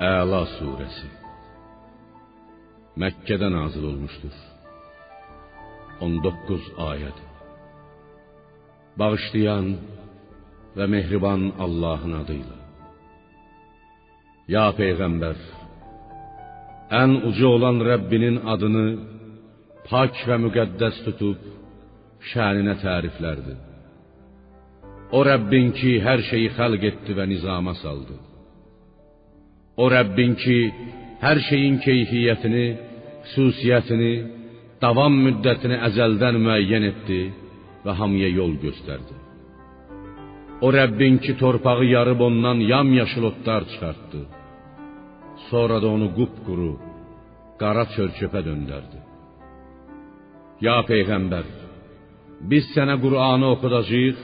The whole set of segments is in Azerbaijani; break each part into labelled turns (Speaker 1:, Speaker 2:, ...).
Speaker 1: Əla surəsi Məkkədə nazil olmuşdur. 19 ayəd. Bağışlayan və mehriban Allahın adıyla. Ya peyğəmbər, ən uca olan Rəbbinin adını pak və müqəddəs tutub şəninə təriflərdi. O Rəbbin ki, hər şeyi xəlq etdi və nizama saldı. O Rəbbin ki, hər şeyin keyfiyyətini, xüsusiyyətini, davam müddətini əzəldən müəyyən etdi və hamıya yol göstərdi. O Rəbbin ki, torpağı yarıb ondan yamyaşıl otlar çıxartdı. Sonra da onu qupquru, qara çörçöpə döndərdi. Ya peyğəmbər, biz sənə Qur'anı oxudacağıq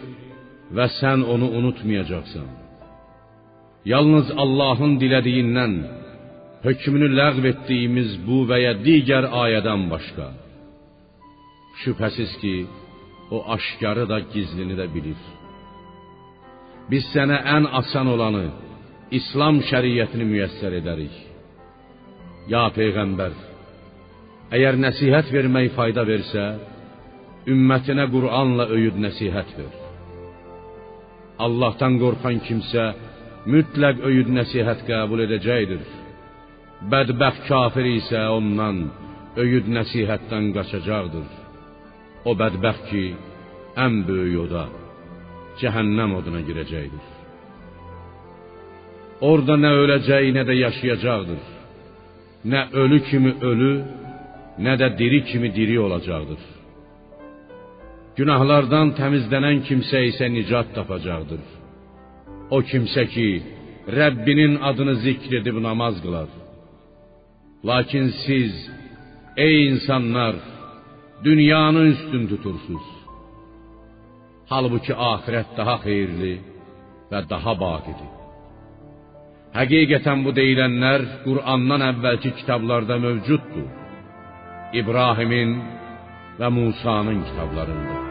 Speaker 1: və sən onu unutmayacaqsan. Yalnız Allahın dilədiyindən hökmünü ləğv etdiyimiz bu və ya digər ayədən başqa. Şübhəsiz ki, o aşkarı da gizlini də bilir. Biz sənə ən asan olanı, İslam şəriətini müyəssər edərik. Ya peyğəmbər, əgər nəsihət vermək fayda versə, ümmətinə Qur'anla öyüd nəsihət ver. Allahdan qorxan kimsə mütləq öyüd nəsihət qəbul edəcəkdir. Bədbəxt kafir isə ondan öyüd nəsihətdən qaçacaqdır. O bədbəxt ki, ən böyük oda cəhənnəm oduna girəcəkdir. Orada nə öləcək, nə də yaşayacaqdır. Nə ölü kimi ölü, nə də diri kimi diri olacaqdır. Günahlardan təmizlənən kimsə isə nicat tapacaqdır. O kimsə ki, Rəbbinin adını zikr edib namaz qılar. Lakin siz, ey insanlar, dünyanı üstün tutursunuz. Halbuki axirət daha xeyirli və daha baqidir. Həqiqətən bu deyilənlər Qur'andan əvvəlki kitablarda mövcuddur. İbrahimin və Musa'nın kitablarında.